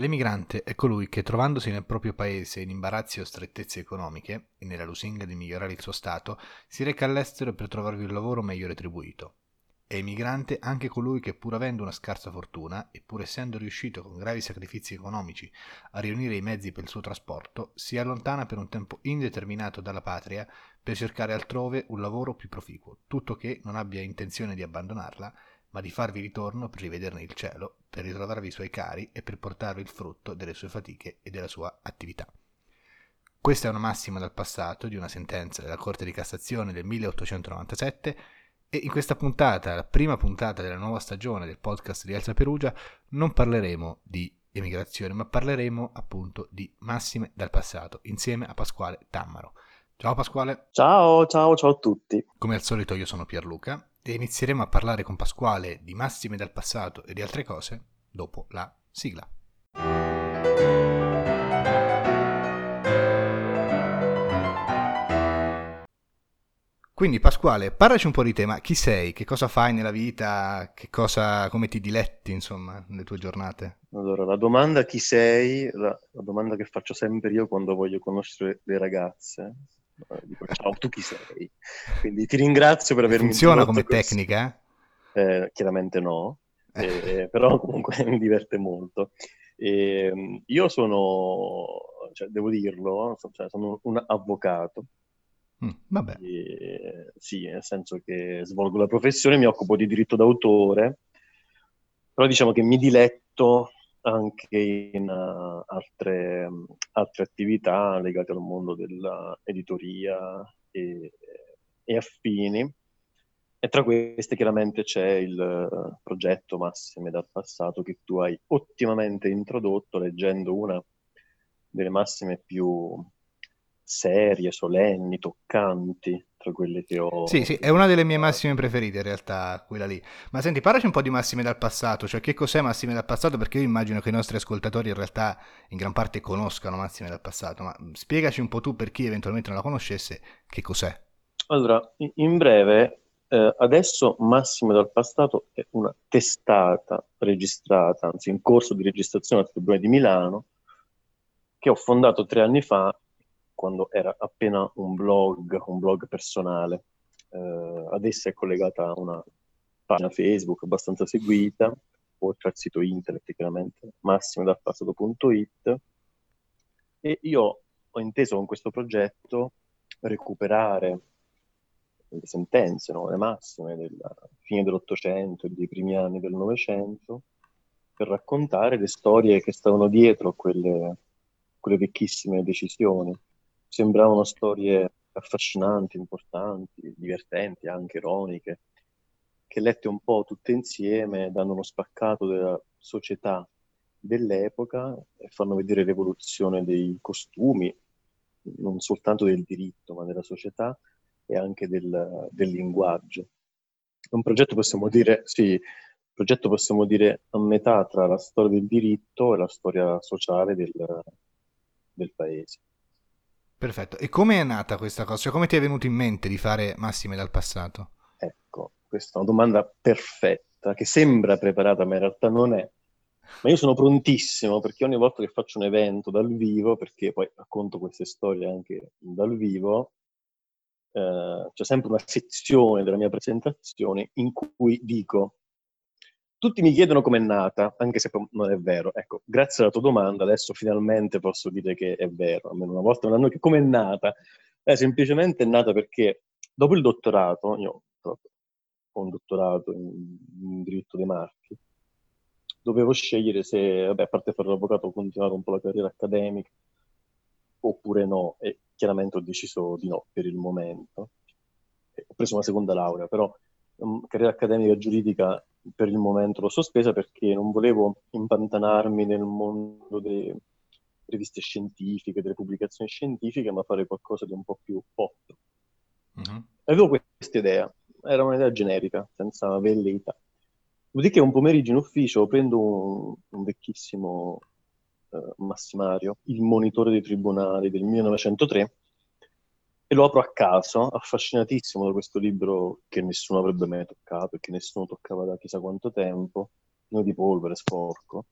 L'emigrante è colui che, trovandosi nel proprio paese in imbarazzi o strettezze economiche e nella lusinga di migliorare il suo stato, si reca all'estero per trovarvi un lavoro meglio retribuito. È emigrante anche colui che, pur avendo una scarsa fortuna e pur essendo riuscito con gravi sacrifici economici a riunire i mezzi per il suo trasporto, si allontana per un tempo indeterminato dalla patria per cercare altrove un lavoro più proficuo, tutto che non abbia intenzione di abbandonarla ma di farvi ritorno per rivederne il cielo, per ritrovarvi i suoi cari e per portarvi il frutto delle sue fatiche e della sua attività. Questa è una massima dal passato di una sentenza della Corte di Cassazione del 1897 e in questa puntata, la prima puntata della nuova stagione del podcast di Elsa Perugia, non parleremo di emigrazione, ma parleremo appunto di massime dal passato insieme a Pasquale Tammaro. Ciao Pasquale. Ciao, ciao, ciao a tutti. Come al solito io sono Pierluca e inizieremo a parlare con Pasquale di massime dal passato e di altre cose dopo la sigla. Quindi Pasquale, parlaci un po' di te, ma chi sei? Che cosa fai nella vita? Cosa, come ti diletti, insomma, nelle tue giornate? Allora, la domanda chi sei, la, la domanda che faccio sempre io quando voglio conoscere le ragazze, dico ciao, tu chi sei? Quindi ti ringrazio per avermi Funziona come questo. tecnica? Eh, chiaramente no, eh, però comunque mi diverte molto. Eh, io sono, cioè, devo dirlo, cioè, sono un avvocato. Mm, vabbè. E, sì, nel senso che svolgo la professione, mi occupo di diritto d'autore, però diciamo che mi diletto anche in uh, altre, um, altre, attività legate al mondo dell'editoria e, e, affini. E tra queste chiaramente c'è il uh, progetto Massime dal passato che tu hai ottimamente introdotto leggendo una delle massime più serie, solenni, toccanti tra quelle che ho. Sì, sì, è una delle mie massime preferite in realtà, quella lì. Ma senti, parlaci un po' di massime dal passato, cioè che cos'è massime dal passato? Perché io immagino che i nostri ascoltatori in realtà in gran parte conoscano massime dal passato, ma spiegaci un po' tu per chi eventualmente non la conoscesse, che cos'è. Allora, in breve, eh, adesso Massime dal passato è una testata registrata, anzi in corso di registrazione al Tribunale di Milano, che ho fondato tre anni fa quando era appena un blog, un blog personale. Eh, ad essa è collegata una pagina Facebook abbastanza seguita, oltre al sito internet chiaramente, massimo.passato.it e io ho inteso con questo progetto recuperare le sentenze, no? le massime della fine dell'Ottocento e dei primi anni del Novecento per raccontare le storie che stavano dietro a quelle, quelle vecchissime decisioni sembravano storie affascinanti, importanti, divertenti, anche ironiche, che lette un po' tutte insieme danno uno spaccato della società dell'epoca e fanno vedere l'evoluzione dei costumi, non soltanto del diritto, ma della società e anche del, del linguaggio. È un progetto, possiamo dire, sì, progetto possiamo dire a metà tra la storia del diritto e la storia sociale del, del paese. Perfetto. E come è nata questa cosa? Cioè, come ti è venuto in mente di fare Massime dal passato? Ecco, questa è una domanda perfetta, che sembra preparata, ma in realtà non è. Ma io sono prontissimo perché ogni volta che faccio un evento dal vivo, perché poi racconto queste storie anche dal vivo, eh, c'è sempre una sezione della mia presentazione in cui dico tutti mi chiedono com'è nata, anche se non è vero. Ecco, grazie alla tua domanda adesso finalmente posso dire che è vero, almeno una volta non hanno che com'è nata. È semplicemente nata perché dopo il dottorato, io ho un dottorato in, in diritto dei marchi, dovevo scegliere se, vabbè, a parte fare l'avvocato, continuare un po' la carriera accademica oppure no, e chiaramente ho deciso di no per il momento. Ho preso una seconda laurea, però um, carriera accademica giuridica per il momento l'ho sospesa perché non volevo impantanarmi nel mondo delle riviste scientifiche, delle pubblicazioni scientifiche, ma fare qualcosa di un po' più pop. Uh-huh. Avevo questa idea, era un'idea generica, senza velleità. Dopodiché un pomeriggio in ufficio prendo un, un vecchissimo uh, massimario, il monitore dei tribunali del 1903, e lo apro a caso, affascinatissimo da questo libro che nessuno avrebbe mai toccato e che nessuno toccava da chissà quanto tempo, pieno di polvere, sporco,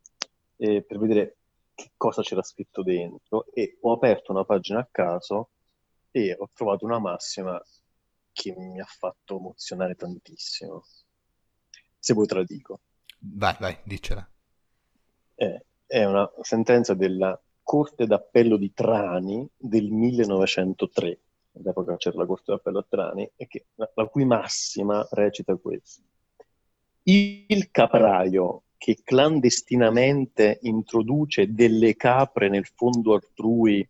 e per vedere che cosa c'era scritto dentro e ho aperto una pagina a caso e ho trovato una massima che mi ha fatto emozionare tantissimo. Se vuoi te la dico. Vai, vai, dicela. È, è una sentenza della Corte d'Appello di Trani del 1903 all'epoca c'era la Corte d'Appello a Trani, che, la cui massima recita questo. Il capraio che clandestinamente introduce delle capre nel fondo altrui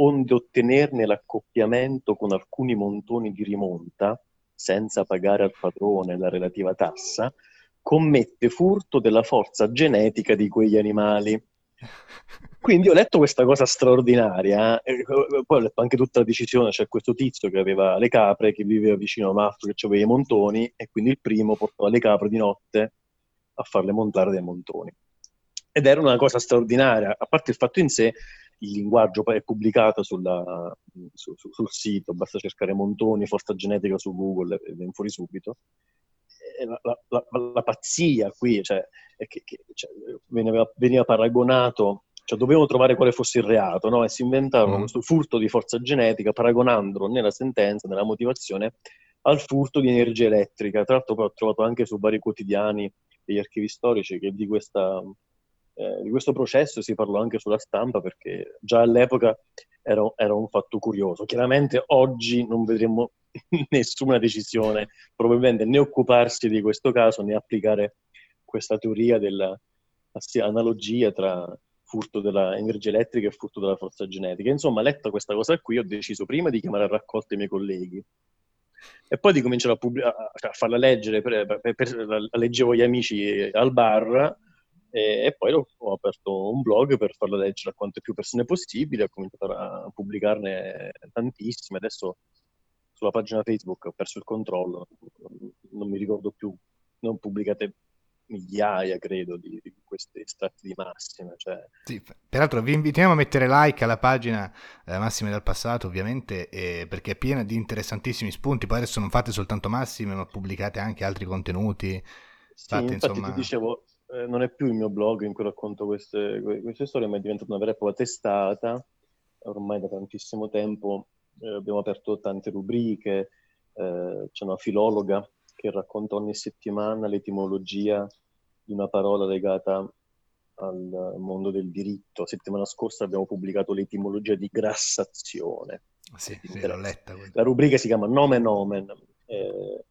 onde ottenerne l'accoppiamento con alcuni montoni di rimonta, senza pagare al padrone la relativa tassa, commette furto della forza genetica di quegli animali. Quindi ho letto questa cosa straordinaria, eh, poi ho letto anche tutta la decisione, c'è questo tizio che aveva le capre, che viveva vicino a un che aveva i montoni, e quindi il primo portava le capre di notte a farle montare dai montoni. Ed era una cosa straordinaria, a parte il fatto in sé, il linguaggio è pubblicato sulla, su, su, sul sito, basta cercare montoni, forza genetica su Google e viene fuori subito. La, la, la, la, pazzia qui, cioè, che, che cioè, veniva, veniva, paragonato, cioè dovevano trovare quale fosse il reato, no? e si inventarono mm. questo furto di forza genetica paragonandolo nella sentenza, nella motivazione, al furto di energia elettrica. Tra l'altro poi ho trovato anche su vari quotidiani degli archivi storici che di, questa, eh, di questo processo si parlò anche sulla stampa perché già all'epoca era, era un fatto curioso. Chiaramente oggi non vedremo nessuna decisione, probabilmente né occuparsi di questo caso né applicare questa teoria della analogia tra furto dell'energia elettrica e furto della forza genetica. Insomma, letta questa cosa qui, ho deciso prima di chiamare a raccolta i miei colleghi e poi di cominciare a, pubblic- a, farla leggere, per, per, per, la leggevo gli amici al bar e, e poi ho, ho, aperto un blog per farla leggere a quante più persone possibile, ho cominciato a pubblicarne tantissime, adesso sulla pagina Facebook ho perso il controllo, non mi ricordo più, non pubblicate migliaia, credo, di, di questi estratti di massima. Cioè... Sì, peraltro vi invitiamo a mettere like alla pagina eh, Massime dal passato, ovviamente, eh, perché è piena di interessantissimi spunti. Poi adesso non fate soltanto massime, ma pubblicate anche altri contenuti. Sì, fate, infatti insomma... ti dicevo, eh, non è più il mio blog in cui racconto queste, queste storie, ma è diventata una vera e propria testata. Ormai da tantissimo tempo eh, abbiamo aperto tante rubriche, eh, c'è una filologa che racconta ogni settimana l'etimologia di una parola legata al mondo del diritto. Settimana scorsa abbiamo pubblicato l'etimologia di grassazione. Sì, sì l'ho letta. La rubrica si chiama Nomen Omen. Eh,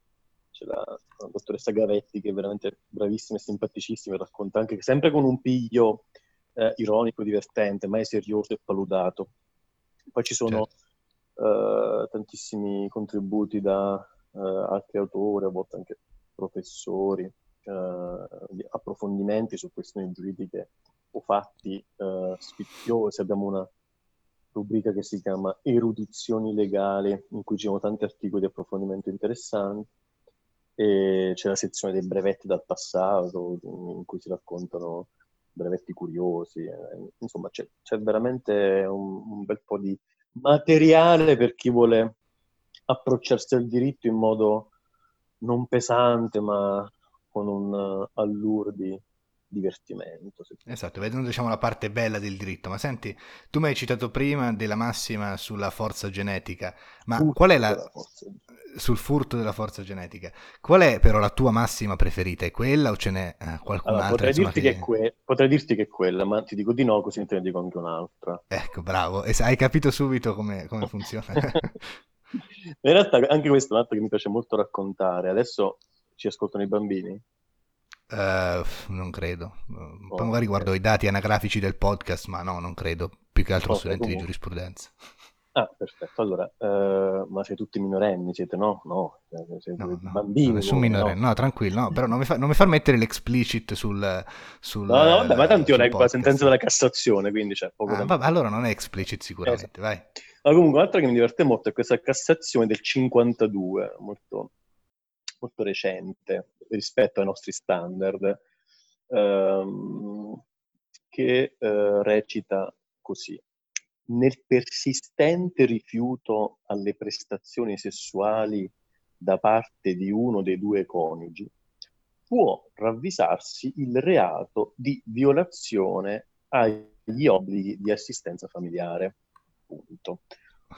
c'è la, la, dottoressa Gavetti che è veramente bravissima e simpaticissima, racconta anche sempre con un piglio eh, ironico, divertente, mai serioso e paludato. Poi ci sono certo. eh, tantissimi contributi da altri autori, a volte anche professori, eh, approfondimenti su questioni giuridiche o fatti eh, sfiziosi. Abbiamo una rubrica che si chiama Erudizioni legali, in cui ci sono tanti articoli di approfondimento interessanti. E c'è la sezione dei brevetti dal passato, in cui si raccontano brevetti curiosi. Eh, insomma, c'è, c'è veramente un, un, bel po' di materiale per chi vuole approcciarsi al diritto in modo non pesante, ma con un allure di divertimento. Esatto, vedendo diciamo la parte bella del diritto. Ma senti, tu mi hai citato prima della massima sulla forza genetica, ma furto qual è la... sul furto della forza genetica? Qual è però la tua massima preferita? È quella o ce n'è eh, qualcun'altra? Allora, potrei, dirti che... Che que... potrei, dirti che è quella, ma ti dico di no, così te ne dico anche un'altra. Ecco, bravo. Hai capito subito come, come funziona. In realtà anche questo è un altro che mi piace molto raccontare. Adesso ci ascoltano i bambini? Uh, non credo. Oh, Poi magari guardo i dati anagrafici del podcast, ma no, non credo. Più che altro okay, studenti comunque. di giurisprudenza. Ah, perfetto. Allora, uh, ma siete tutti minorenni, siete no? No, siete no, no bambini. Nessun minorenne, no? no, tranquillo, no, però non mi, fa, non mi far mettere l'explicit sul... sul no, no, vabbè, ma tanto io leggo la sentenza della Cassazione, quindi c'è poco ah, vabbè, allora non è explicit sicuramente, esatto. vai. Ma comunque un'altra che mi diverte molto è questa Cassazione del 52, molto, molto recente rispetto ai nostri standard, ehm, che eh, recita così nel persistente rifiuto alle prestazioni sessuali da parte di uno dei due coniugi, può ravvisarsi il reato di violazione ai gli obblighi di assistenza familiare. Punto.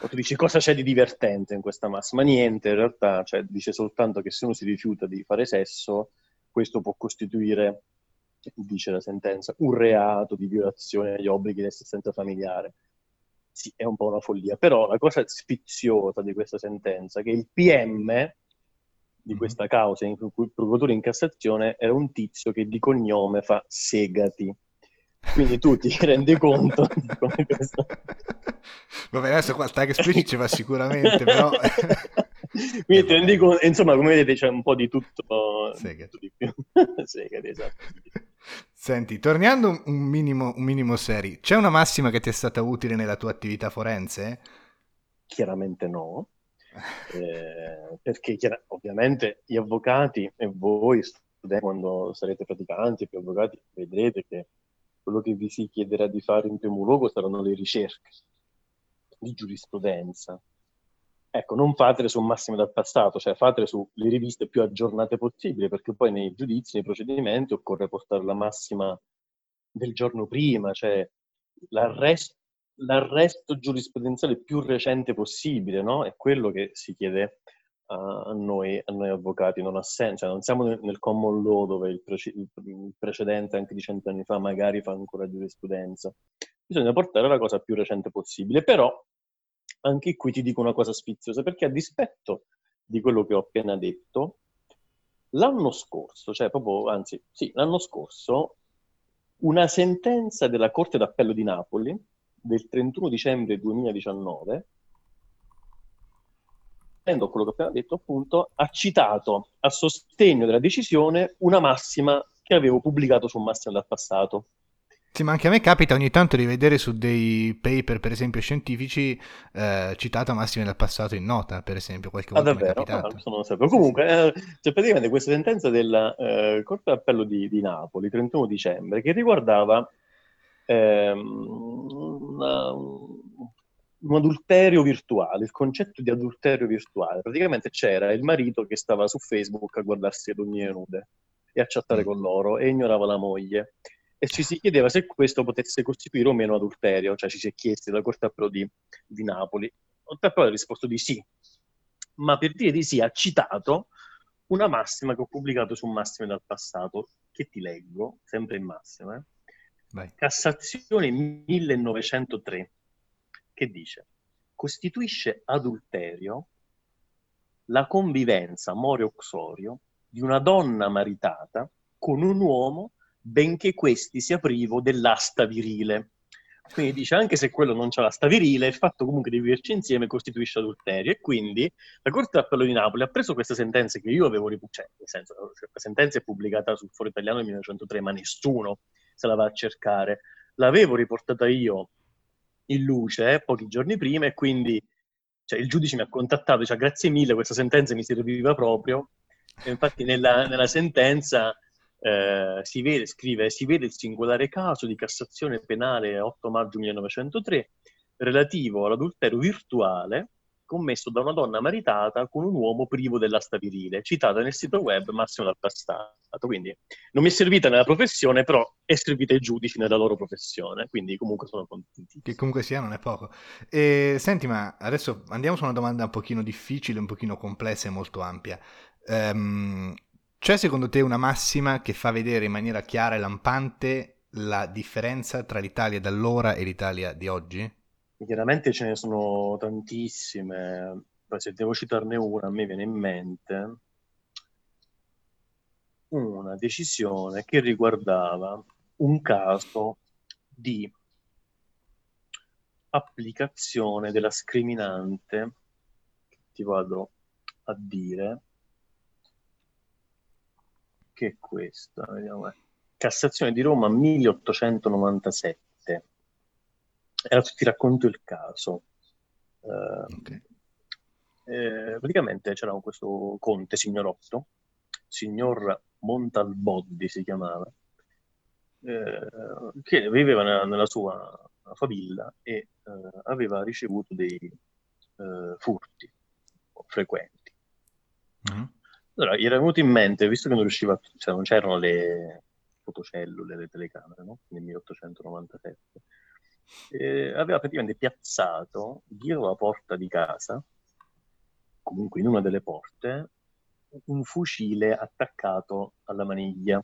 O tu dici cosa c'è di divertente in questa massima? Niente, in realtà cioè, dice soltanto che se uno si rifiuta di fare sesso, questo può costituire, dice la sentenza, un reato di violazione degli obblighi di assistenza familiare. Sì, è un po' una follia, però la cosa sfiziosa di questa sentenza è che il PM di questa causa in cui il procuratore in Cassazione era un tizio che di cognome fa Segati. Quindi tu ti rendi conto di come questo... Vabbè, adesso qua tag explicit ci va sicuramente, però... Quindi ti rendi conto, insomma, come vedete c'è un po' di tutto, Segati. tutto di più. Segati, esatto. Senti, tornando un minimo, un minimo seri, c'è una massima che ti è stata utile nella tua attività forense? Chiaramente no. Eh, perché chiar- ovviamente gli avvocati e voi quando sarete praticanti più avvocati vedrete che quello che vi si chiederà di fare in primo luogo saranno le ricerche di giurisprudenza. Ecco, non fatele su massime dal passato, cioè fatele sulle riviste più aggiornate possibili, perché poi nei giudizi, nei procedimenti occorre portare la massima del giorno prima, cioè l'arresto l'arresto giurisprudenziale più recente possibile, no? È quello che si chiede a, noi, a noi, avvocati, non ha senso, cioè, non siamo nel, nel, common law dove il, prece, il precedente anche di cent'anni fa magari fa ancora giurisprudenza. Bisogna portare la cosa più recente possibile, però anche qui ti dico una cosa sfiziosa, perché a dispetto di quello che ho appena detto, l'anno scorso, cioè proprio, anzi, sì, l'anno scorso, una sentenza della Corte d'Appello di Napoli del 31 dicembre 2019, prendo quello che ho appena detto, appunto, ha citato a sostegno della decisione una massima che avevo pubblicato su Massima del passato. Sì, ma anche a me capita ogni tanto di vedere su dei paper, per esempio, scientifici, eh, citata massima del passato in nota, per esempio, qualche volta ah, davvero? Ah, non lo sapevo. Comunque, eh, c'è praticamente questa sentenza della eh, Corte d'Appello di, di Napoli, 31 dicembre, che riguardava ehm, una, un adulterio virtuale, il concetto di adulterio virtuale. Praticamente c'era il marito che stava su Facebook a guardarsi le donnine nude e a chattare mm. con loro e ignorava la moglie. E ci si chiedeva se questo potesse costituire o meno adulterio, cioè ci si è chiesto dalla Corte Appello di, di Napoli. Appello ha risposto di sì, ma per dire di sì ha citato una massima che ho pubblicato su Massime dal passato, che ti leggo, sempre in massima. Eh? Cassazione 1903, che dice costituisce adulterio la convivenza more-oxorio di una donna maritata con un uomo benché questi sia privo dell'asta virile. Quindi dice anche se quello non c'ha l'asta virile, il fatto comunque di viverci insieme costituisce adulterio. E quindi la Corte d'Appello di Napoli ha preso queste sentenze che io avevo ripubblicate, cioè, nel senso, cioè, la sentenza è pubblicata sul Foro Italiano nel 1903, ma nessuno se la va a cercare. L'avevo riportata io in luce pochi giorni prima e quindi cioè, il giudice mi ha contattato, dice grazie mille, questa sentenza mi serviva proprio. E infatti nella, nella sentenza eh, si vede, scrive, si vede il singolare caso di Cassazione penale 8 maggio 1903 relativo all'adulterio virtuale commesso da una donna maritata con un uomo privo dell'asta virile, citata nel sito web Massimo dal passato. Quindi non mi è servita nella professione, però è servita ai giudici nella loro professione, quindi comunque sono contenti. Che comunque sia, non è poco. E, senti, ma adesso andiamo su una domanda un pochino difficile, un pochino complessa e molto ampia. Um, c'è secondo te una massima che fa vedere in maniera chiara e lampante la differenza tra l'Italia d'allora e l'Italia di oggi? Chiaramente ce ne sono tantissime, poi se devo citarne una, a me viene in mente una decisione che riguardava un caso di applicazione della scriminante, ti vado a dire, che è questa, vediamo. Eh. Cassazione di Roma 1897. Adesso ti racconto il caso. Uh, okay. eh, praticamente c'era questo conte signorotto, signor Montalboddi si chiamava, eh, che viveva nella, nella sua famiglia e eh, aveva ricevuto dei eh, furti frequenti. Mm-hmm. Allora, gli era venuto in mente, visto che non riusciva, cioè non c'erano le fotocellule, le telecamere, no? nel 1897. E aveva praticamente piazzato dietro la porta di casa, comunque in una delle porte, un fucile attaccato alla maniglia.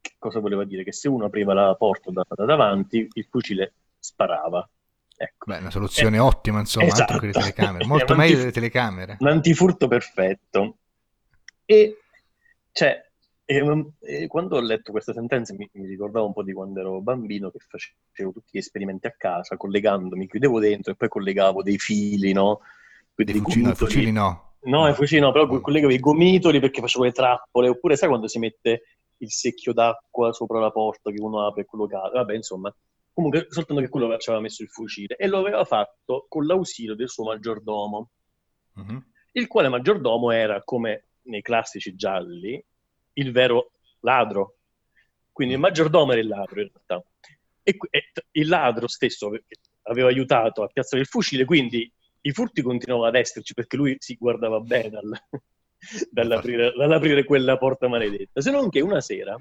Che cosa voleva dire? Che se uno apriva la porta da, da davanti, il fucile sparava. Ecco. Beh, una soluzione eh, ottima, insomma, esatto. altro che le telecamere. Molto meglio delle telecamere. Un antifurto perfetto. E, cioè, e, e quando ho letto questa sentenza mi, mi, ricordavo un po' di quando ero bambino che facevo tutti gli esperimenti a casa, collegandomi, chiudevo dentro e poi collegavo dei fili, no? Quindi dei fucili, fucili no. No, i fucili no, però collegavo i gomitoli perché facevo le trappole, oppure sai quando si mette il secchio d'acqua sopra la porta che uno apre e quello cade, vabbè insomma Comunque, soltanto che quello ci aveva messo il fucile e lo aveva fatto con l'ausilio del suo maggiordomo, uh-huh. il quale maggiordomo era, come nei classici gialli, il vero ladro. Quindi il maggiordomo era il ladro in realtà. E, e il ladro stesso aveva aiutato a piazzare il fucile, quindi i furti continuavano ad esserci perché lui si guardava bene dal, dall'aprire, dall'aprire quella porta maledetta. Se non che una sera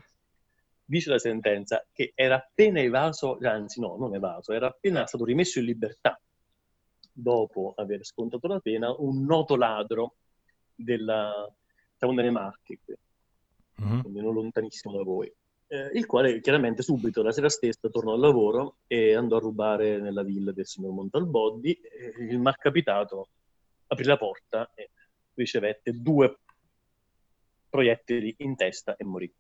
dice la sentenza che era appena evaso, anzi no, non evaso, era appena stato rimesso in libertà dopo aver scontato la pena un noto ladro della, siamo nelle Marche, mm-hmm. quindi non lontanissimo da voi, eh, il quale chiaramente subito la sera stessa tornò al lavoro e andò a rubare nella villa del signor Montalboddi. Eh, il malcapitato aprì la porta e ricevette due proiettili in testa e morì.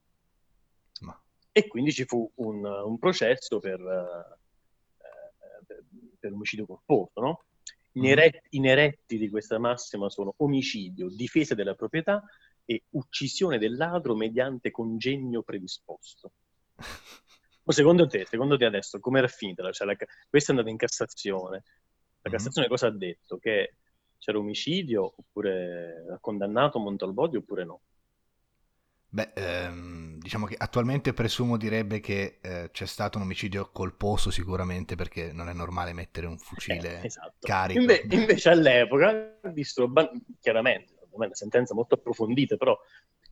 Ma e quindi ci fu un, un processo per, eh, per, per, omicidio colposo. No? I, mm-hmm. I neretti di questa massima sono omicidio, difesa della proprietà e uccisione del ladro mediante congegno predisposto. Ma secondo te, secondo te adesso, come era finita? Cioè, la, questa è andata in Cassazione. La mm-hmm. Cassazione mm-hmm. cosa ha detto? Che c'era omicidio oppure ha condannato Montalbodi oppure no? Beh, ehm, diciamo che attualmente presumo direbbe che eh, c'è stato un omicidio colposo sicuramente perché non è normale mettere un fucile eh, esatto. carico. Inve- invece all'epoca, visto chiaramente, una sentenza molto approfondita, però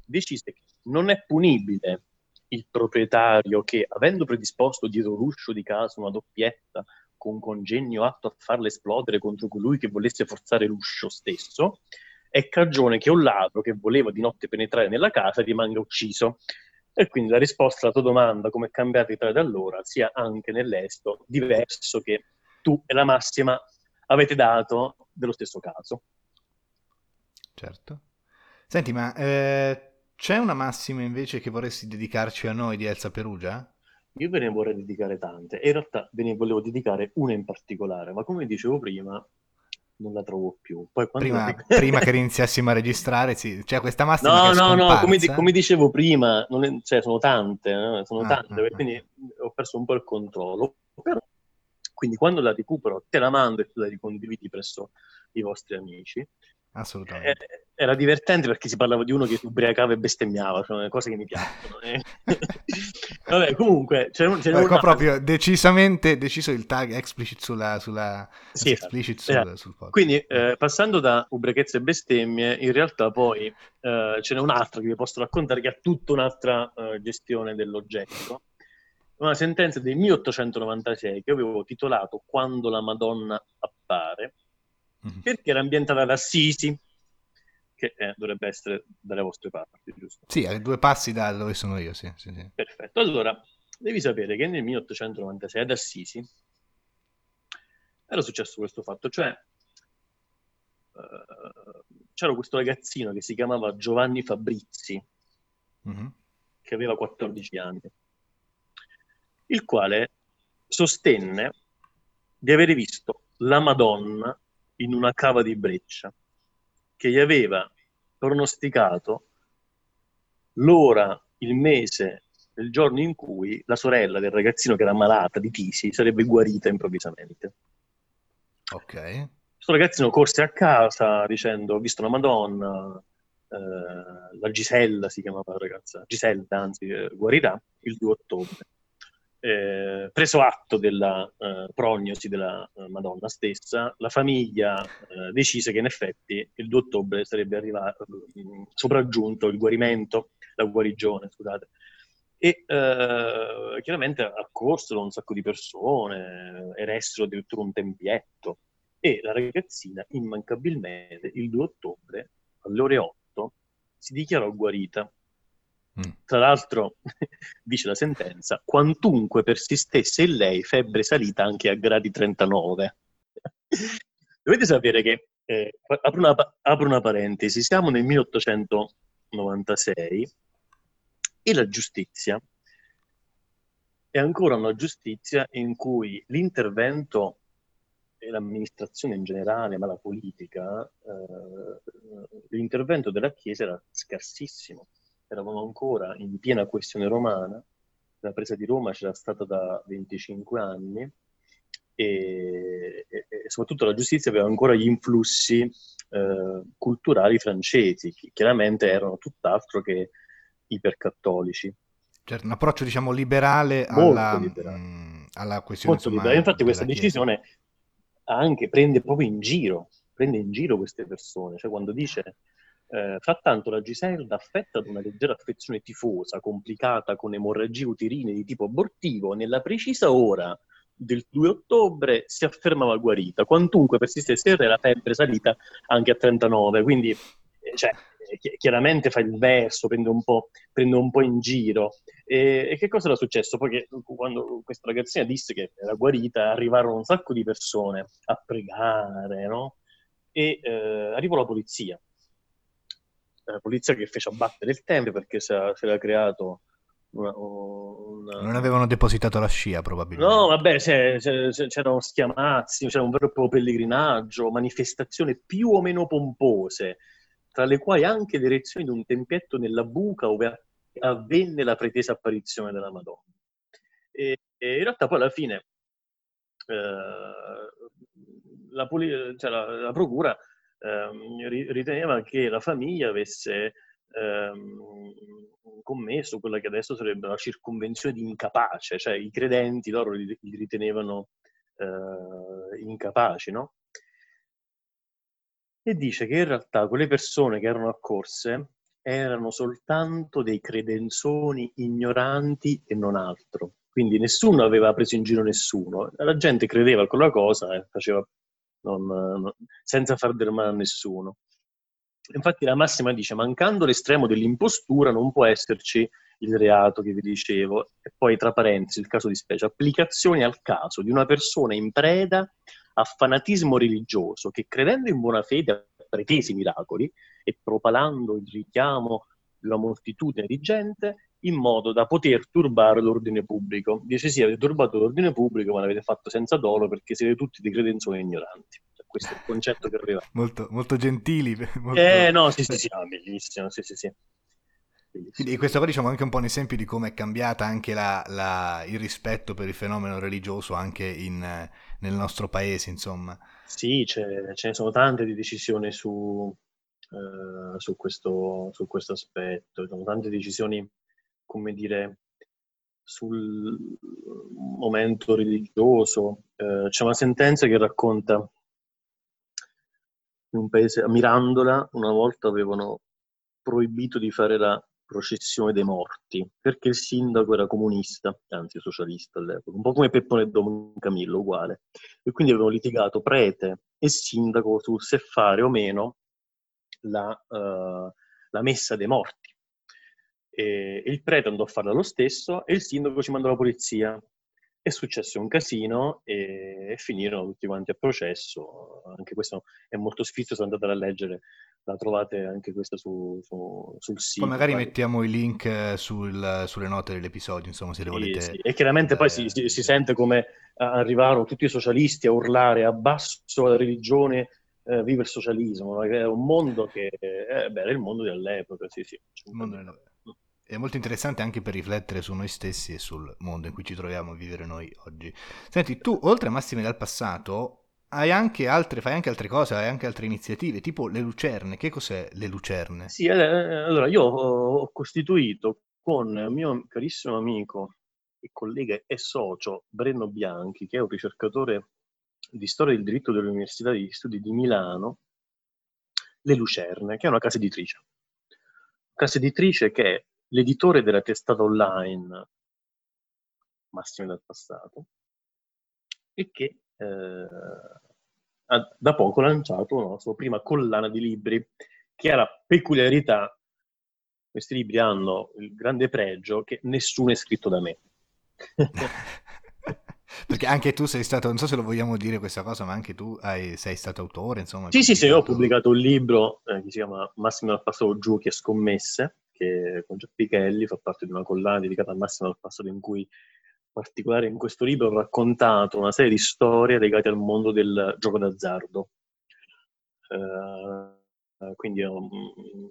decise che non è punibile il proprietario che, avendo predisposto dietro l'uscio di casa una doppietta con congegno atto a farla esplodere contro colui che volesse forzare l'uscio stesso, è cagione che un ladro che voleva di notte penetrare nella casa rimanga ucciso. E quindi la risposta alla tua domanda, come è cambiata l'Italia da allora, sia anche nell'esto diverso che tu e la massima avete dato dello stesso caso. Certo. Senti, ma eh, c'è una massima invece che vorresti dedicarci a noi di Elsa Perugia? Io ve ne vorrei dedicare tante, e in realtà ve ne volevo dedicare una in particolare, ma come dicevo prima, non la trovo più. Poi prima, la... prima, che iniziassimo a registrare, sì. c'è cioè questa massima No, no, no, come, di, come, dicevo prima, è, cioè, sono tante, eh? sono ah, tante, ah, quindi ah. ho perso un po' il controllo. Però, quindi quando la recupero te la mando e tu la ricondividi presso i vostri amici. Assolutamente. Eh, era divertente perché si parlava di uno che ubriacava e bestemmiava, sono cose che mi piacciono. Eh. Vabbè, comunque, c'è, c'è ecco una... proprio decisamente deciso il tag explicit sulla, sulla sì, esatto. explicit sul, esatto. sul podcast. Quindi, eh, passando da ubriachezze e bestemmie, in realtà poi eh, ce n'è un'altra che vi posso raccontare che ha tutta un'altra uh, gestione dell'oggetto. Una sentenza del 1896 che avevo titolato Quando la Madonna appare, mm-hmm. perché era ambientata ad Assisi che eh, dovrebbe essere dalle vostre parti, giusto? Sì, a due passi da dove sono io, sì, sì, sì. Perfetto. Allora, devi sapere che nel 1896 ad Assisi era successo questo fatto, cioè uh, c'era questo ragazzino che si chiamava Giovanni Fabrizi, mm-hmm. che aveva 14 anni, il quale sostenne di avere visto la Madonna in una cava di Breccia che gli aveva pronosticato l'ora, il mese, il giorno in cui la sorella del ragazzino che era malata di tisi sarebbe guarita improvvisamente. Ok. Questo ragazzino corse a casa dicendo: Ho visto la Madonna, eh, la Gisella si chiamava la ragazza, Gisella anzi, eh, guarirà il 2 ottobre eh, preso atto della eh, prognosi della eh, Madonna stessa, la famiglia eh, decise che in effetti il 2 ottobre sarebbe arrivato, mh, sopraggiunto il guarimento, la guarigione, scusate. e eh, chiaramente accorsero un sacco di persone, eressero addirittura un tempietto e la ragazzina immancabilmente il 2 ottobre alle ore 8 si dichiarò guarita. Mm. Tra l'altro, dice la sentenza, quantunque persistesse in lei febbre salita anche a gradi 39. Dovete sapere che, eh, apro, una, apro una parentesi, siamo nel 1896 e la giustizia è ancora una giustizia in cui l'intervento e l'amministrazione in generale, ma la politica, eh, l'intervento della Chiesa era scarsissimo. Eravamo ancora in piena questione romana, la presa di Roma c'era stata da 25 anni e, e, e soprattutto la giustizia aveva ancora gli influssi eh, culturali francesi, che chiaramente erano tutt'altro che ipercattolici. Certo, un approccio diciamo liberale alla, liberale. Mh, mm, alla questione Molto liberale. Infatti questa decisione anche prende proprio in giro, prende in giro queste persone, cioè quando dice eh, frattanto la Giselda, affetta da una leggera affezione tifosa, complicata con emorragie uterine di tipo abortivo, nella precisa ora del 2 ottobre si affermava guarita, quantunque persistesse la febbre salita anche a 39, quindi eh, cioè, chiaramente fa il verso, prende un po', prende un po in giro. E, e, che cosa era successo? Poi che quando questa ragazzina disse che era guarita, arrivarono un sacco di persone a pregare, no? E eh, arrivò la polizia. La polizia che fece abbattere il tempio perché si era creato una, una... Non avevano depositato la scia probabilmente. No, vabbè, c'erano schiamazzi, c'era un vero e proprio pellegrinaggio, manifestazioni più o meno pompose tra le quali anche l'erezione di un tempietto nella buca dove avvenne la pretesa apparizione della Madonna. E, e in realtà poi alla fine eh, la, poli- cioè la, la, procura eh, riteneva che la famiglia avesse ehm, commesso quella che adesso sarebbe la circonvenzione di incapace, cioè i credenti loro li, li ritenevano eh, incapaci, no? e dice che in realtà quelle persone che erano accorse erano soltanto dei credenzoni ignoranti e non altro. Quindi nessuno aveva preso in giro nessuno. La gente credeva a quella cosa e faceva non, non, senza far del male a nessuno. Infatti la massima dice, mancando l'estremo dell'impostura non può esserci il reato che vi dicevo. E poi tra parentesi il caso di specie, applicazioni al caso di una persona in preda a fanatismo religioso che credendo in buona fede a pretesi miracoli e propalando il richiamo una moltitudine di gente in modo da poter turbare l'ordine pubblico. Dice sì, avete turbato l'ordine pubblico ma l'avete fatto senza dolo perché siete tutti dei credenzoni ignoranti. Cioè, questo è il concetto che arriva. molto, molto gentili. Molto... Eh no, sì sì sì, no, bellissimo, sì sì sì. Quindi questo qua diciamo anche un po' un esempio di come è cambiata anche la, la, il rispetto per il fenomeno religioso anche in, nel nostro paese, insomma. Sì, ce ne sono tante di decisioni su, eh, su, questo, su questo aspetto, ci sono tante decisioni, come dire, sul momento religioso. Eh, c'è una sentenza che racconta in un paese, a Mirandola, una volta avevano proibito di fare la processione dei morti, perché il sindaco era comunista, anzi socialista all'epoca, un po' come Peppone Don Camillo, uguale. E quindi avevano litigato prete e sindaco su se fare o meno la, uh, la messa dei morti. E il prete andò a farla lo stesso e il sindaco ci mandò la polizia. È successo un casino e, finirono tutti quanti a processo. Anche questo è molto scritto, se andate a leggere la trovate anche questa su, su, sul sito. Poi magari mettiamo i link eh, sul, sulle note dell'episodio, insomma, se le volete. Sì, E chiaramente eh, poi si, si, si, sente come arrivarono tutti i socialisti a urlare abbasso la religione, eh, viva il socialismo, è un mondo che eh, beh, era il mondo dell'epoca, sì, sì. È molto interessante anche per riflettere su noi stessi e sul mondo in cui ci troviamo a vivere noi oggi. Senti, tu, oltre a Massimi dal passato, hai anche altre, fai anche altre cose, hai anche altre iniziative, tipo le lucerne. Che cos'è le lucerne? Sì, eh, allora io ho costituito con il mio carissimo amico e collega e socio Brenno Bianchi, che è un ricercatore di storia del diritto dell'Università degli Studi di Milano, Le Lucerne, che è una casa editrice. Casa editrice che l'editore della testata online Massimi del passato e che eh, ha da poco lanciato la sua prima collana di libri che ha la peculiarità, questi libri hanno il grande pregio che nessuno è scritto da me. Perché anche tu sei stato, non so se lo vogliamo dire questa cosa, ma anche tu hai, sei stato autore, insomma. Sì, sì, sì, io ho pubblicato un libro eh, che si chiama Massimo del passato giochi e scommesse, che con Kelly fa parte di una collana dedicata al Massimo del passato in cui in particolare in questo libro ho raccontato una serie di storie legate al mondo del gioco d'azzardo. Uh, quindi um,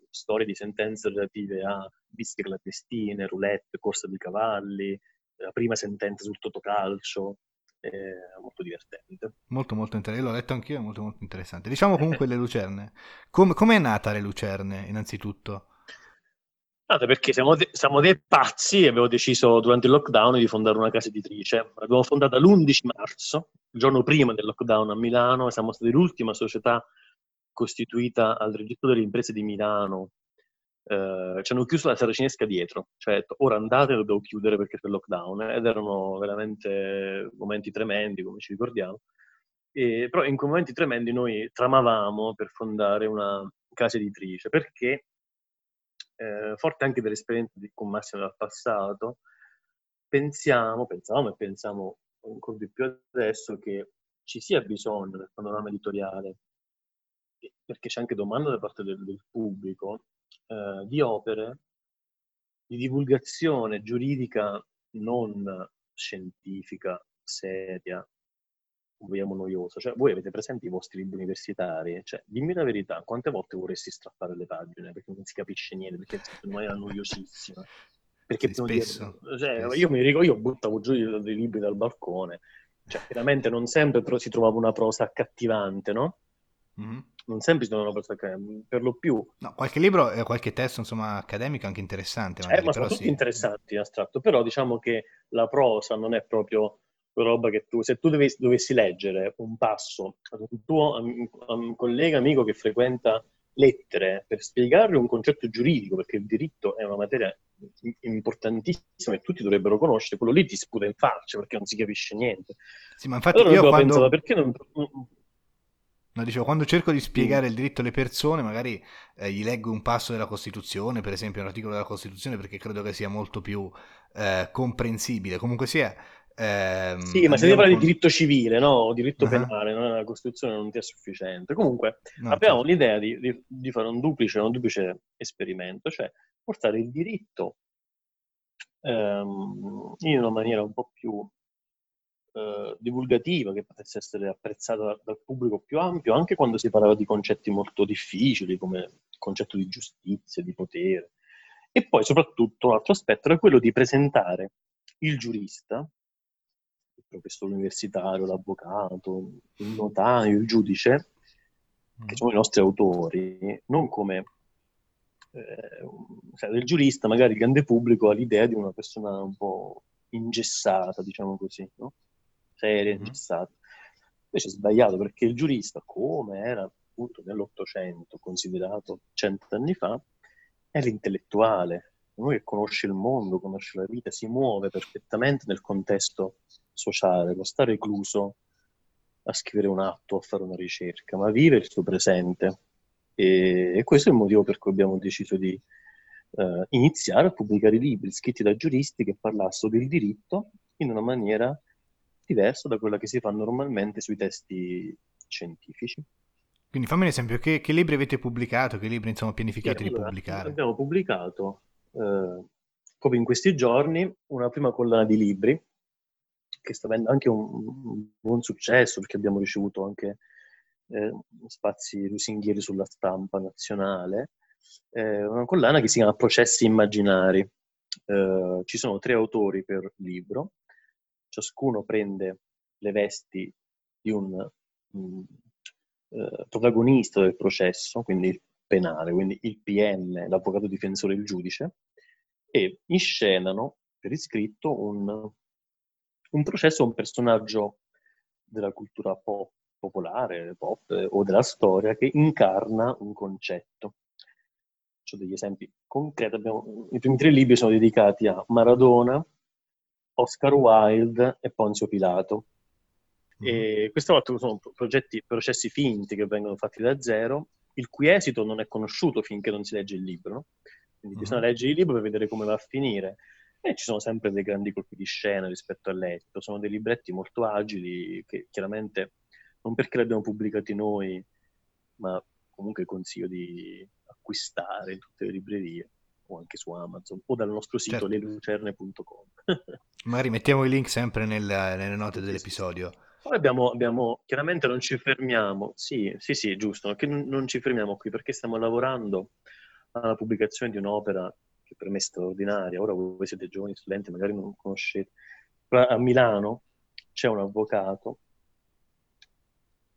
storie di sentenze relative a visite clandestine, roulette, corsa di cavalli, la prima sentenza sul totocalcio, è molto divertente. Molto molto interessante, l'ho letto anch'io, è molto molto interessante. Diciamo comunque le lucerne. Com- com'è nata le lucerne, innanzitutto? Nata perché siamo, de- siamo, dei pazzi e avevo deciso durante il lockdown di fondare una casa editrice. L'abbiamo fondata l'11 marzo, il giorno prima del lockdown a Milano, e siamo stati l'ultima società costituita al registro delle imprese di Milano eh, ci hanno chiuso la saracinesca dietro, cioè ora andate devo chiudere perché c'è il lockdown ed erano veramente momenti tremendi come ci ricordiamo. E, però in quei momenti tremendi noi tramavamo per fondare una casa editrice perché eh, forte anche dell'esperienza di, con Massimo del passato pensiamo, pensavamo e pensiamo ancora di più adesso che ci sia bisogno del panorama editoriale. Perché c'è anche domanda da parte del, del pubblico eh, di opere di divulgazione giuridica non scientifica, seria, vogliamo noiosa. Cioè, voi avete presenti i vostri libri universitari? Cioè, dimmi la verità, quante volte vorresti strappare le pagine perché non si capisce niente, perché è in maniera noiosissima? Perché sì, spesso, dire, cioè, spesso. io mi ricordo, io buttavo giù dei libri dal balcone, cioè, veramente non sempre però si trovava una prosa accattivante, no? Mm-hmm non sempre si trovano persone per lo più. No, qualche libro e qualche testo insomma, accademico anche interessante. Magari, eh, ma sono tutti sì. interessanti in astratto, però diciamo che la prosa non è proprio roba che tu, se tu dovessi, dovessi leggere un passo ad un tuo um, collega amico che frequenta lettere per spiegargli un concetto giuridico, perché il diritto è una materia importantissima e tutti dovrebbero conoscere, quello lì ti sputa in faccia perché non si capisce niente. Sì, ma infatti allora io quando... pensavo, perché non No, dicevo, quando cerco di spiegare il diritto alle persone, magari eh, gli leggo un passo della Costituzione, per esempio un articolo della Costituzione, perché credo che sia molto più eh, comprensibile. Comunque sia... Ehm, sì, ma se devi parlare con... di diritto civile, no? O diritto uh-huh. penale, no? la Costituzione non ti è sufficiente. Comunque, no, abbiamo certo. l'idea di, di, di, fare un duplice, un duplice esperimento, cioè portare il diritto ehm, in una maniera un po' più eh, divulgativa che potesse essere apprezzata dal pubblico più ampio, anche quando si parlava di concetti molto difficili come il concetto di giustizia, di potere. E poi soprattutto un altro aspetto era quello di presentare il giurista, professore universitario, l'avvocato, il notaio, il giudice, che sono i nostri autori, non come eh, cioè, del giurista, magari il grande pubblico ha l'idea di una persona un po' ingessata, diciamo così, no? serie, mm-hmm. ingessate. Invece è sbagliato perché il giurista, come era appunto nell'Ottocento, considerato cent'anni fa, è l'intellettuale, uno che conosce il mondo, conosce la vita, si muove perfettamente nel contesto sociale, può stare recluso a scrivere un atto, a fare una ricerca, ma vive il suo presente. E, e questo è il motivo per cui abbiamo deciso di uh, iniziare a pubblicare libri scritti da giuristi che parlassero del diritto in una maniera diverso da quella che si fa normalmente sui testi scientifici. Quindi fammi un esempio, che, che libri avete pubblicato, che libri insomma pianificate allora, di pubblicare? Abbiamo pubblicato eh, proprio in questi giorni una prima collana di libri che sta avendo anche un, buon successo perché abbiamo ricevuto anche eh, spazi lusinghieri sulla stampa nazionale, eh, una collana che si chiama Processi immaginari. Eh, ci sono tre autori per libro, ciascuno prende le vesti di un um, uh, protagonista del processo, quindi il penale, quindi il PM, l'avvocato difensore e il giudice, e inscenano per iscritto un, un processo un personaggio della cultura pop, popolare, pop eh, o della storia che incarna un concetto. faccio degli esempi concreti. Abbiamo, I primi tre libri sono dedicati a Maradona, Oscar Wilde e Ponzio Pilato. E questa volta sono progetti, processi finti che vengono fatti da zero, il cui esito non è conosciuto finché non si legge il libro. No? Quindi bisogna mm-hmm. leggere il libro per vedere come va a finire. E ci sono sempre dei grandi colpi di scena rispetto all'esito. Sono dei libretti molto agili che chiaramente non perché li abbiamo pubblicati noi, ma comunque consiglio di acquistare in tutte le librerie o anche su Amazon o dal nostro sito certo. lelucerne.com. Magari mettiamo i link sempre nel, nelle note dell'episodio. Poi abbiamo, abbiamo, chiaramente non ci fermiamo, sì, sì, sì, giusto, che non ci fermiamo qui perché stiamo lavorando alla pubblicazione di un'opera che per me è straordinaria. Ora voi siete giovani studenti, magari non conoscete. A Milano c'è un avvocato,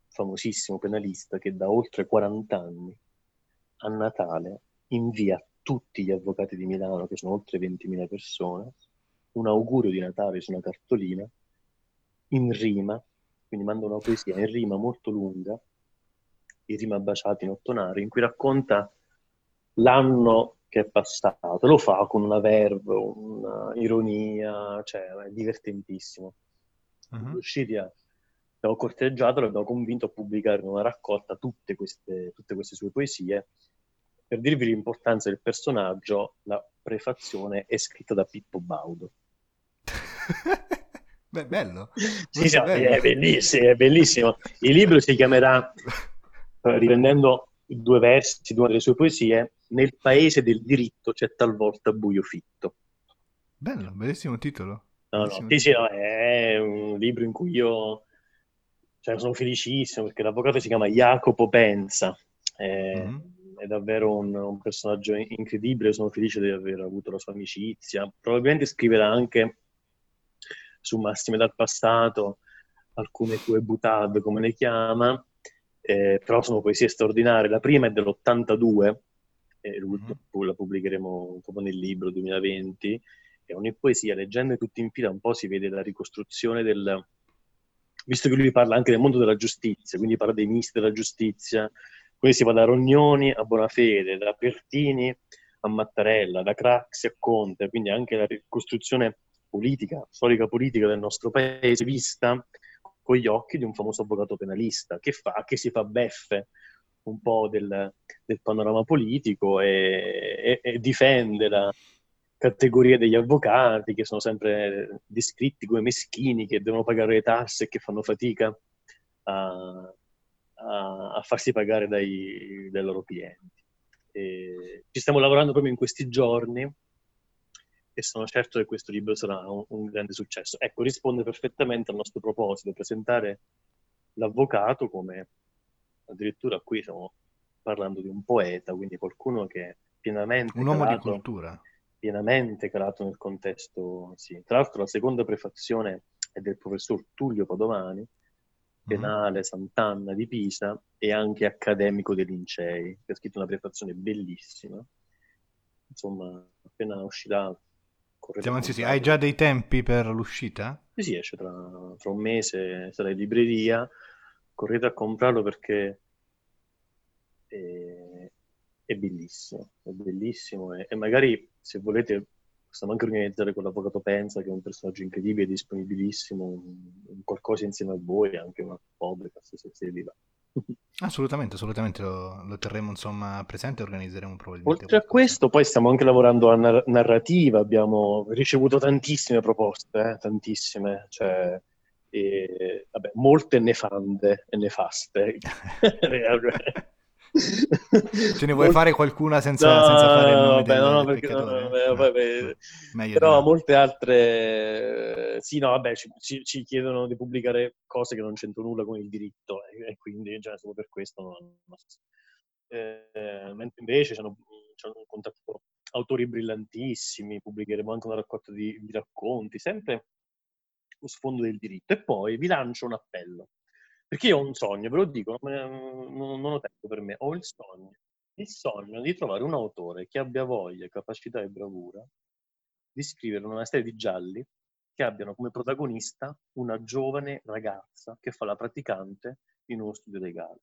famosissimo penalista, che da oltre 40 anni a Natale invia a tutti gli avvocati di Milano, che sono oltre 20.000 persone, un augurio di Natale su una cartolina in rima, quindi manda una poesia in rima molto lunga, in rima baciati in ottonari, in cui racconta l'anno che è passato. Lo fa con una verve, una ironia, cioè è divertentissimo. Uh-huh. Usciti a l'abbiamo corteggiato, l'abbiamo convinto a pubblicare in una raccolta tutte queste, tutte queste sue poesie. Per dirvi l'importanza del personaggio, la prefazione è scritta da Pippo Baudo. Beh, bello. sì, sì, bello. È, bellissimo, è bellissimo. Il libro si chiamerà, riprendendo due versi di una delle sue poesie, Nel paese del diritto c'è talvolta buio fitto. Bello, bellissimo titolo. No, no, sì, sì, è un libro in cui io cioè, sono felicissimo perché l'avvocato si chiama Jacopo Pensa. È, mm-hmm. è davvero un, un, personaggio incredibile. Sono felice di aver avuto la sua amicizia. Probabilmente scriverà anche su Massime dal passato alcune tue butade, come le chiama. Eh, però sono poesie straordinarie. La prima è dell'82, eh, mm-hmm. la pubblicheremo proprio nel libro 2020. È ogni poesia, leggendo tutti in fila, un po' si vede la ricostruzione del, visto che lui parla anche del mondo della giustizia, quindi parla dei ministri della giustizia, quindi si va da Rognoni a Bonafede, da Pertini a Mattarella, da Craxi a Conte, quindi anche la ricostruzione politica, storica politica del nostro paese, vista con gli occhi di un famoso avvocato penalista, che fa, che si fa beffe un po' del, del panorama politico e, e, e difende la, categoria degli avvocati che sono sempre descritti come meschini, che devono pagare le tasse e che fanno fatica a, a, a farsi pagare dai, dai loro clienti. E ci stiamo lavorando proprio in questi giorni e sono certo che questo libro sarà un, un grande successo. Ecco, risponde perfettamente al nostro proposito, presentare l'avvocato come addirittura qui stiamo parlando di un poeta, quindi qualcuno che è pienamente... Un uomo di cultura pienamente calato nel contesto. Sì. Tra l'altro la seconda prefazione è del professor Tullio Padovani, mhm. penale Sant'Anna di Pisa e anche accademico dei Lincei, che ha scritto una prefazione bellissima. Insomma, appena uscirà... Siamo sì, hai già dei tempi per l'uscita? Sì, sì, esce tra, tra un mese, sarà in libreria. Correte a comprarlo perché è, è bellissimo, è bellissimo e, e magari se volete possiamo anche organizzare con l'avvocato Penza, che è un personaggio incredibile, disponibilissimo, un, un qualcosa insieme a voi, anche una podcast se siete là. Assolutamente, assolutamente lo, lo, terremo insomma presente e organizzeremo probabilmente. Oltre a questo, poi stiamo anche lavorando a nar- narrativa, abbiamo ricevuto tantissime proposte, eh, tantissime, cioè, e, vabbè, molte nefande e nefaste. Ce ne vuoi fare qualcuna senza, no, senza fare il nome del, no, perché, no, vabbè, Però molte altre... Sì, no, vabbè, ci, ci, chiedono di pubblicare cose che non c'entrano nulla con il diritto e, quindi già solo per questo non... Eh, mentre invece ci hanno, ci hanno contattato autori brillantissimi, pubblicheremo anche una raccolta di, di racconti, sempre lo sfondo del diritto. E poi vi lancio un appello. Perché io ho un sogno, ve lo dico, non, non ho tempo per me, ho il sogno. Il sogno di trovare un autore che abbia voglia, capacità e bravura di scrivere una serie di gialli che abbiano come protagonista una giovane ragazza che fa la praticante in uno studio legale.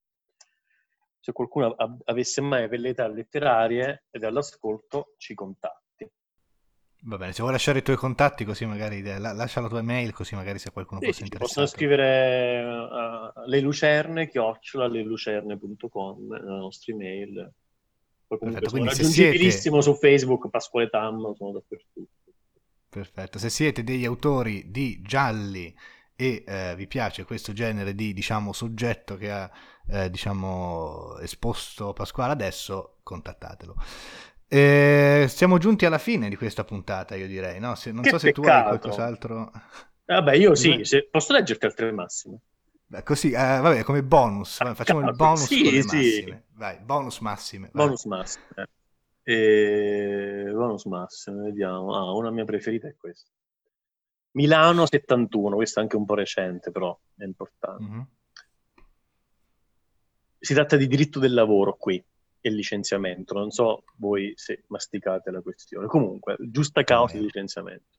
se qualcuno avesse mai velleità letterarie ed all'ascolto, ci contatti. Va bene, se vuoi lasciare i tuoi contatti, così magari lascia la tua email, così magari se qualcuno sì, fosse interessato. Possono scrivere uh, le lucerne, chiocciola, lelucerne.com, la nostra email. Perfetto, sono raggiungibilissimo siete... su Facebook, Pasquale Tam, sono dappertutto. Perfetto, se siete degli autori di gialli e eh, vi piace questo genere di diciamo, soggetto che ha eh, diciamo, esposto Pasquale adesso, contattatelo. Eh, siamo giunti alla fine di questa puntata, io direi. No? Se, non che so se peccato. tu hai qualcos'altro. Vabbè, io sì, se, posso leggerti altre massime. Beh, così, eh, vabbè, come bonus. Facciamo il bonus sì, sì. Vai, bonus massime. Vai. Bonus massime. E... Bonus massime, vediamo. Ah, una mia preferita è questa. Milano 71, questa è anche un po' recente, però è importante. Mm-hmm. Si tratta di diritto del lavoro qui e licenziamento. Non so voi se masticate la questione. Comunque, giusta causa di licenziamento.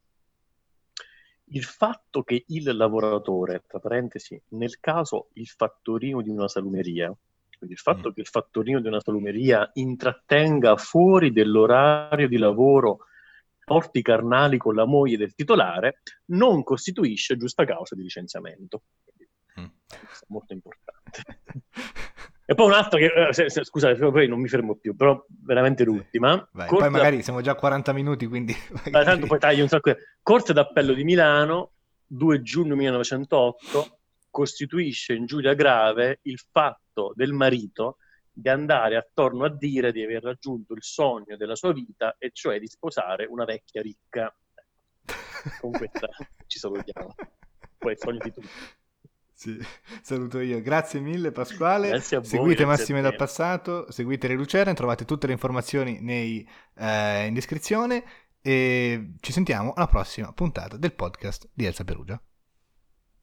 Il fatto che il lavoratore, tra parentesi, nel caso il fattorino di una salumeria, quindi il fatto mm. che il fattorino di una salumeria intrattenga fuori dell'orario di lavoro porti carnali con la moglie del titolare, non costituisce giusta causa di licenziamento. Mm. Molto importante. E poi un'altra che, eh, se, se, scusate, poi non mi fermo più, però veramente l'ultima. Vai, poi magari siamo già a 40 minuti, quindi... Magari... Tanto poi taglio un sacco. Corte d'Appello di Milano, 2 giugno 1908, costituisce ingiuria grave il fatto del marito di andare attorno a dire di aver raggiunto il sogno della sua vita, e cioè di sposare una vecchia ricca. Con questa ci salutiamo. Poi il sogno di tutti. Sì, saluto io. Grazie mille Pasquale. Grazie a voi, seguite Massime dal passato, seguite le Lucerne, trovate tutte le informazioni nei, eh, in descrizione e ci sentiamo alla prossima puntata del podcast di Elsa Perugia.